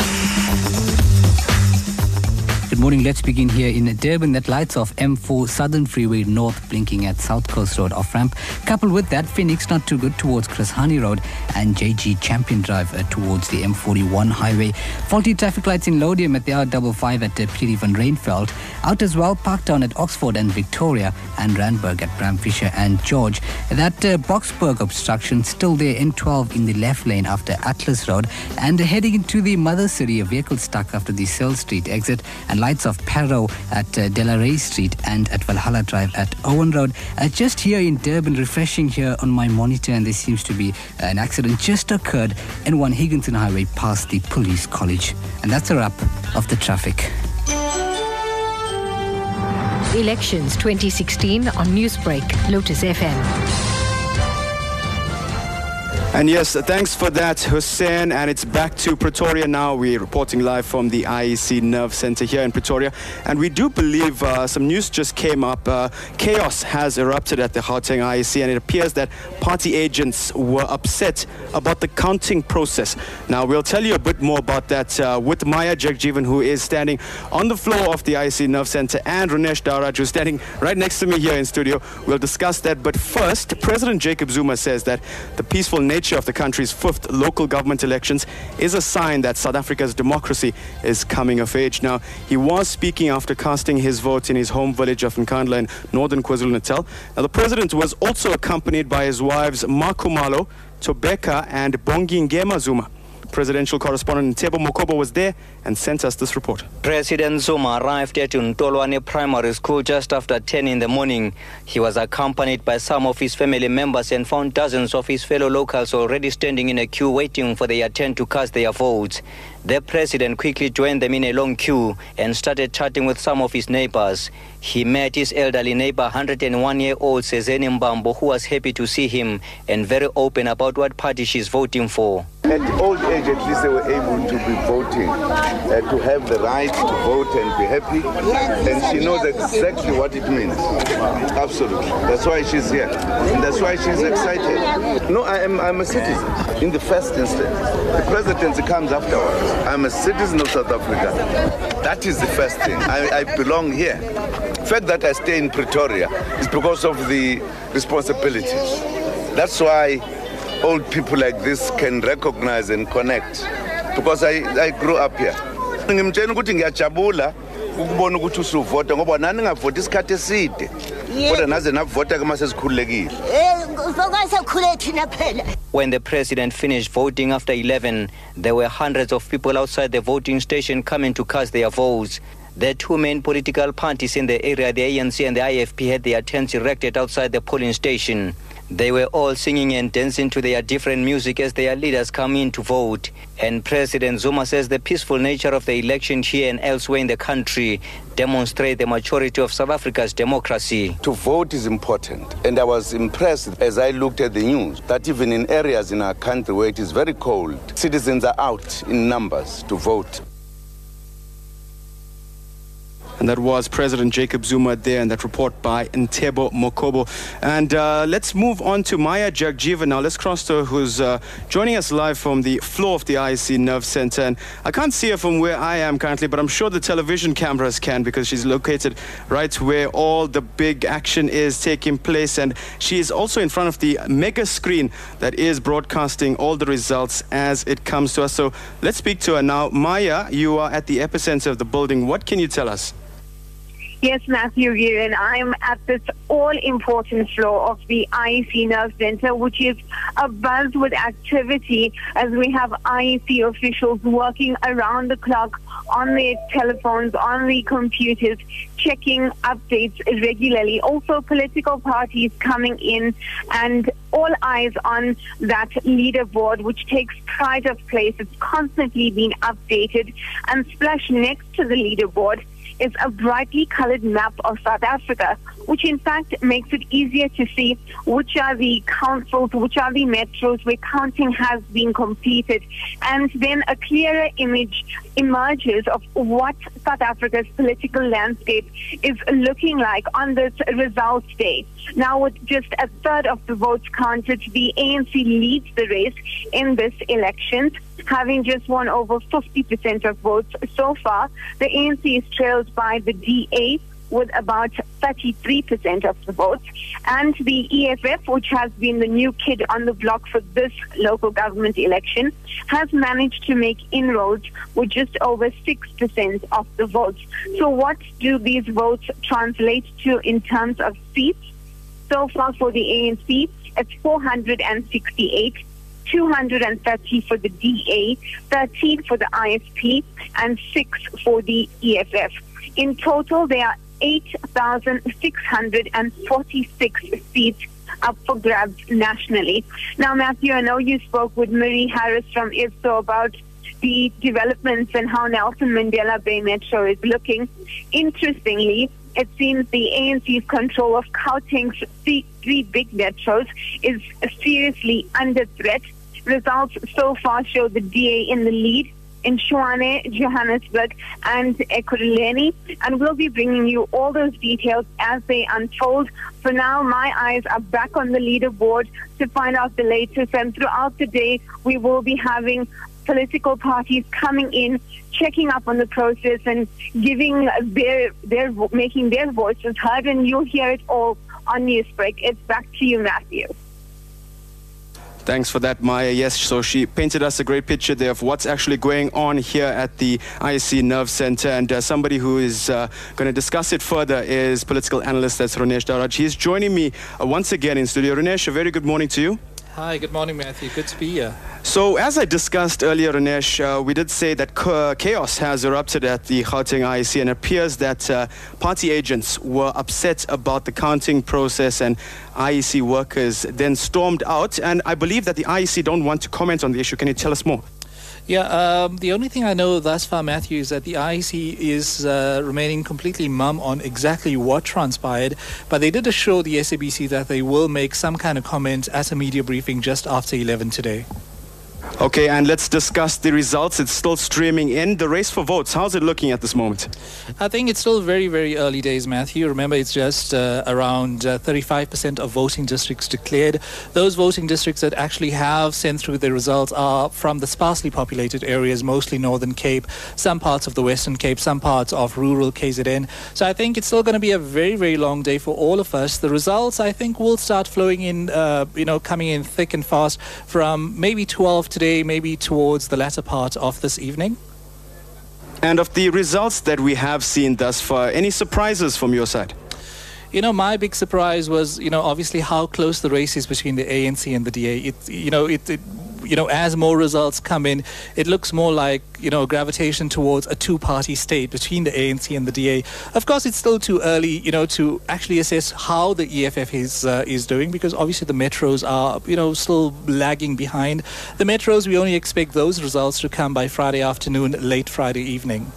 Good morning. Let's begin here in Durban. That lights off M4 Southern Freeway North, blinking at South Coast Road off ramp. Coupled with that, Phoenix not too good towards Chris Hani Road and JG Champion Drive uh, towards the M41 highway. Faulty traffic lights in Laudium at the R55 at uh, Pierre van Ryneveld. Out as well, Parktown at Oxford and Victoria and Randburg at Bram Fischer and George. That uh, Boksburg obstruction still there in 12 in the left lane after Atlas Road and heading into the mother city, a vehicle stuck after the Cell Street exit and lights of Parow at uh, Delaray Street and at Valhalla Drive at Owen Road. Uh, just here in Durban, refreshing here on my monitor, and there seems to be an accident just occurred in one Higginson Highway past the police college. And that's a wrap of the traffic. Elections 2016 on Newsbreak, Lotus FM. And yes, thanks for that, Hoosen. And it's back to Pretoria now. We're reporting live from the IEC Nerve Center here in Pretoria. And we do believe uh, some news just came up. Uh, chaos has erupted at the Gauteng IEC, and it appears that party agents were upset about the counting process. Now, we'll tell you a bit more about that uh, with Maya Jagjeevan, who is standing on the floor of the IEC Nerve Center, and Ronesh Dhawraj, who's standing right next to me here in studio. We'll discuss that. But first, President Jacob Zuma says that the peaceful nature nature of the country's fifth local government elections is a sign that South Africa's democracy is coming of age. Now, he was speaking after casting his vote in his home village of Nkandla in northern KwaZulu-Natal. Now, the president was also accompanied by his wives MaKhumalo, Thobeka and Bongi Ngema Zuma. Presidential correspondent Tebo Mokobo was there and sent us this report. President Zuma arrived at Ntolwane Primary School just after 10 in the morning. He was accompanied by some of his family members and found dozens of his fellow locals already standing in a queue waiting for their turn to cast their votes. The president quickly joined them in a long queue and started chatting with some of his neighbors. He met his elderly neighbor, 101-year-old Sezeni Mbambo, who was happy to see him and very open about what party she's voting for. At old age, at least they were able to be voting, uh, to have the right to vote and be happy. And she knows exactly what it means. Absolutely. That's why she's here. And that's why she's excited. No, I am I'm a citizen in the first instance. The presidency comes afterwards. I'm a citizen of South Africa. That is the first thing. I, I belong here. The fact that I stay in Pretoria is because of the responsibilities. That's why old people like this can recognize and connect because I, I grew up here. ngimtshela ukuthi ngiyajabula ukubona ukuthi usuvota ngoba nani ngavota isikhathi eside kodwa naze navota ke masezikhululekile When the president finished voting after 11, there were hundreds of people outside the voting station coming to cast their votes. The two main political parties in the area, the ANC and the IFP, had their tents erected outside the polling station. They were all singing and dancing to their different music as their leaders come in to vote. And President Zuma says the peaceful nature of the election here and elsewhere in the country demonstrate the maturity of South Africa's democracy. To vote is important. And I was impressed as I looked at the news that even in areas in our country where it is very cold, citizens are out in numbers to vote. And that was President Jacob Zuma there, and that report by Ntebo Mokobo. And uh, let's move on to Maya Jagjeevan now. Let's cross to her, who's uh, joining us live from the floor of the IEC Nerve Center. And I can't see her from where I am currently, but I'm sure the television cameras can because she's located right where all the big action is taking place. And she is also in front of the mega screen that is broadcasting all the results as it comes to us. So let's speak to her now. Maya, you are at the epicenter of the building. What can you tell us? Yes, Matthew and I'm at this all-important floor of the IEC Nerve Center, which is abuzz with activity as we have IEC officials working around the clock on their telephones, on the computers, checking updates regularly. Also, political parties coming in and all eyes on that leaderboard, which takes pride of place. It's constantly being updated and splashed next to the leaderboard is a brightly colored map of South Africa, which in fact makes it easier to see which are the councils, which are the metros where counting has been completed. And then a clearer image emerges of what South Africa's political landscape is looking like on this results day. Now, with just a third of the votes counted, the ANC leads the race in this election having just won over 50% of votes so far. The ANC is trailed by the DA with about 33% of the votes. And the EFF, which has been the new kid on the block for this local government election, has managed to make inroads with just over 6% of the votes. So, what do these votes translate to in terms of seats? So far for the ANC, it's 468. 230 for the DA, 13 for the IFP, and 6 for the EFF. In total, there are 8,646 seats up for grabs nationally. Now, Matthew, I know you spoke with Marie Harris from Ipsos about the developments and how Nelson Mandela Bay Metro is looking. Interestingly, it seems the ANC's control of Gauteng's three big metros is seriously under threat. Results so far show the DA in the lead in Johannesburg, and Ekurhuleni. And we'll be bringing you all those details as they unfold. For now, my eyes are back on the leaderboard to find out the latest. And throughout the day, we will be having political parties coming in, checking up on the process, and giving their their making their voices heard. And you'll hear it all on Newsbreak. It's back to you, Matthew. Thanks for that, Maya. Yes, so she painted us a great picture there of what's actually going on here at the IEC Nerve Center. And uh, somebody who is uh, going to discuss it further is political analyst that's Ronesh Dhawraj. He's joining me uh, once again in studio. Ronesh, a very good morning to you. Hi, good morning, Matthew. Good to be here. So, as I discussed earlier, Ronesh, uh, we did say that chaos has erupted at the Gauteng IEC, and it appears that uh, party agents were upset about the counting process, and IEC workers then stormed out. And I believe that the IEC don't want to comment on the issue. Can you tell us more? Yeah, um, the only thing I know thus far, Matthew, is that the IEC is uh, remaining completely mum on exactly what transpired, but they did assure the SABC that they will make some kind of comment at a media briefing just after 11 today. Okay, and let's discuss the results. It's still streaming in. The race for votes, how's it looking at this moment? I think it's still very, very early days, Matthew. Remember, it's just uh, around uh, 35% of voting districts declared. Those voting districts that actually have sent through the results are from the sparsely populated areas, mostly Northern Cape, some parts of the Western Cape, some parts of rural KZN. So I think it's still going to be a very, very long day for all of us. The results, I think, will start flowing in, uh, you know, coming in thick and fast from maybe 12 today maybe towards the latter part of this evening? And of the results that we have seen thus far, any surprises from your side? You know, my big surprise was, you know, obviously how close the race is between the ANC and the DA. It, you know, it, it you know, as more results come in, it looks more like, you know, gravitation towards a two-party state between the ANC and the DA. Of course, it's still too early, you know, to actually assess how the EFF is uh, is doing because obviously the metros are, you know, still lagging behind. The metros, we only expect those results to come by Friday afternoon, late Friday evening.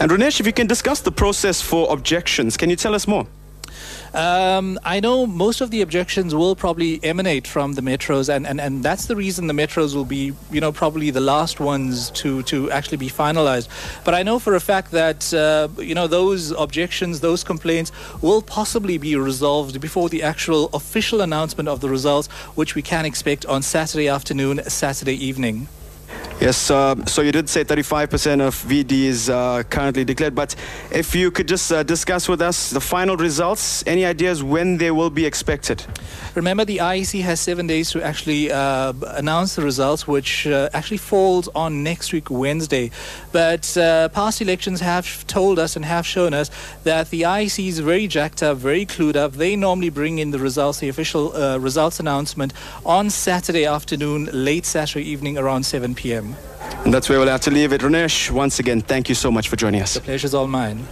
And Ronesh, if you can discuss the process for objections, can you tell us more? Um, I know most of the objections will probably emanate from the metros, and, and, and that's the reason the metros will be, you know, probably the last ones to, to actually be finalized. But I know for a fact that, uh, you know, those objections, those complaints will possibly be resolved before the actual official announcement of the results, which we can expect on Saturday afternoon, Saturday evening. Yes, uh, so you did say 35% of VD is uh, currently declared, but if you could just uh, discuss with us the final results, any ideas when they will be expected? Remember, the IEC has seven days to actually uh, announce the results, which uh, actually falls on next week, Wednesday. But uh, past elections have told us and have shown us that the IEC is very jacked up, very clued up. They normally bring in the results, the official results announcement, on Saturday afternoon, late Saturday evening around 7 p.m. And that's where we'll have to leave it. Ronesh, once again, thank you so much for joining us. The pleasure's all mine.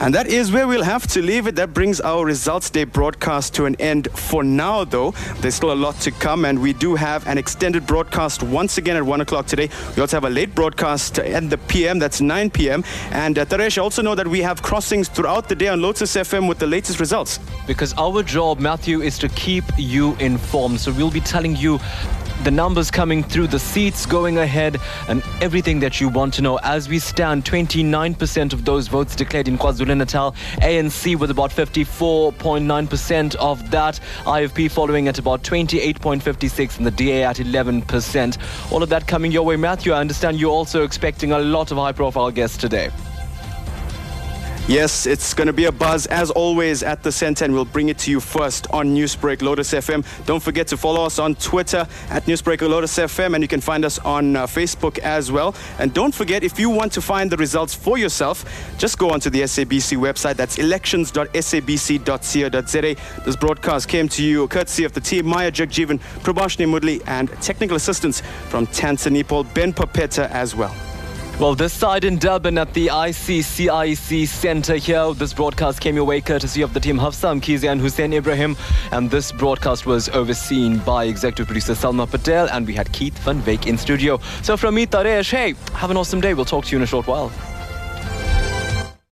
And that is where we'll have to leave it. That brings our Results Day broadcast to an end for now, though. There's still a lot to come, and we do have an extended broadcast once again at 1 o'clock today. We also have a late broadcast at the PM, that's 9 p.m. And uh, Taresh, also know that we have crossings throughout the day on Lotus FM with the latest results. Because our job, Matthew, is to keep you informed. So we'll be telling you the numbers coming through, the seats going ahead, and everything that you want to know. As we stand, 29% of those votes declared in KwaZulu-Natal, ANC with about 54.9% of that, IFP following at about 28.56, and the DA at 11%. All of that coming your way. Matthew, I understand you're also expecting a lot of high-profile guests today. Yes, it's going to be a buzz as always at the center, and we'll bring it to you first on Newsbreak Lotus FM. Don't forget to follow us on Twitter at Newsbreak Lotus FM, and you can find us on uh, Facebook as well. And don't forget, if you want to find the results for yourself, just go onto the SABC website. That's elections.sabc.co.za. This broadcast came to you courtesy of the team Maya Jagjeevan, Prabashini Moodley, and technical assistance from Tanzania Paul Ben Papeta as well. Well, this side in Durban at the ICCIC Centre here. This broadcast came your way courtesy of the team Hafsa Mkhize and Hoosen Ibrahim. And this broadcast was overseen by executive producer Salma Patel. And we had Keith Van Veek in studio. So from me, Taresh, hey, have an awesome day. We'll talk to you in a short while.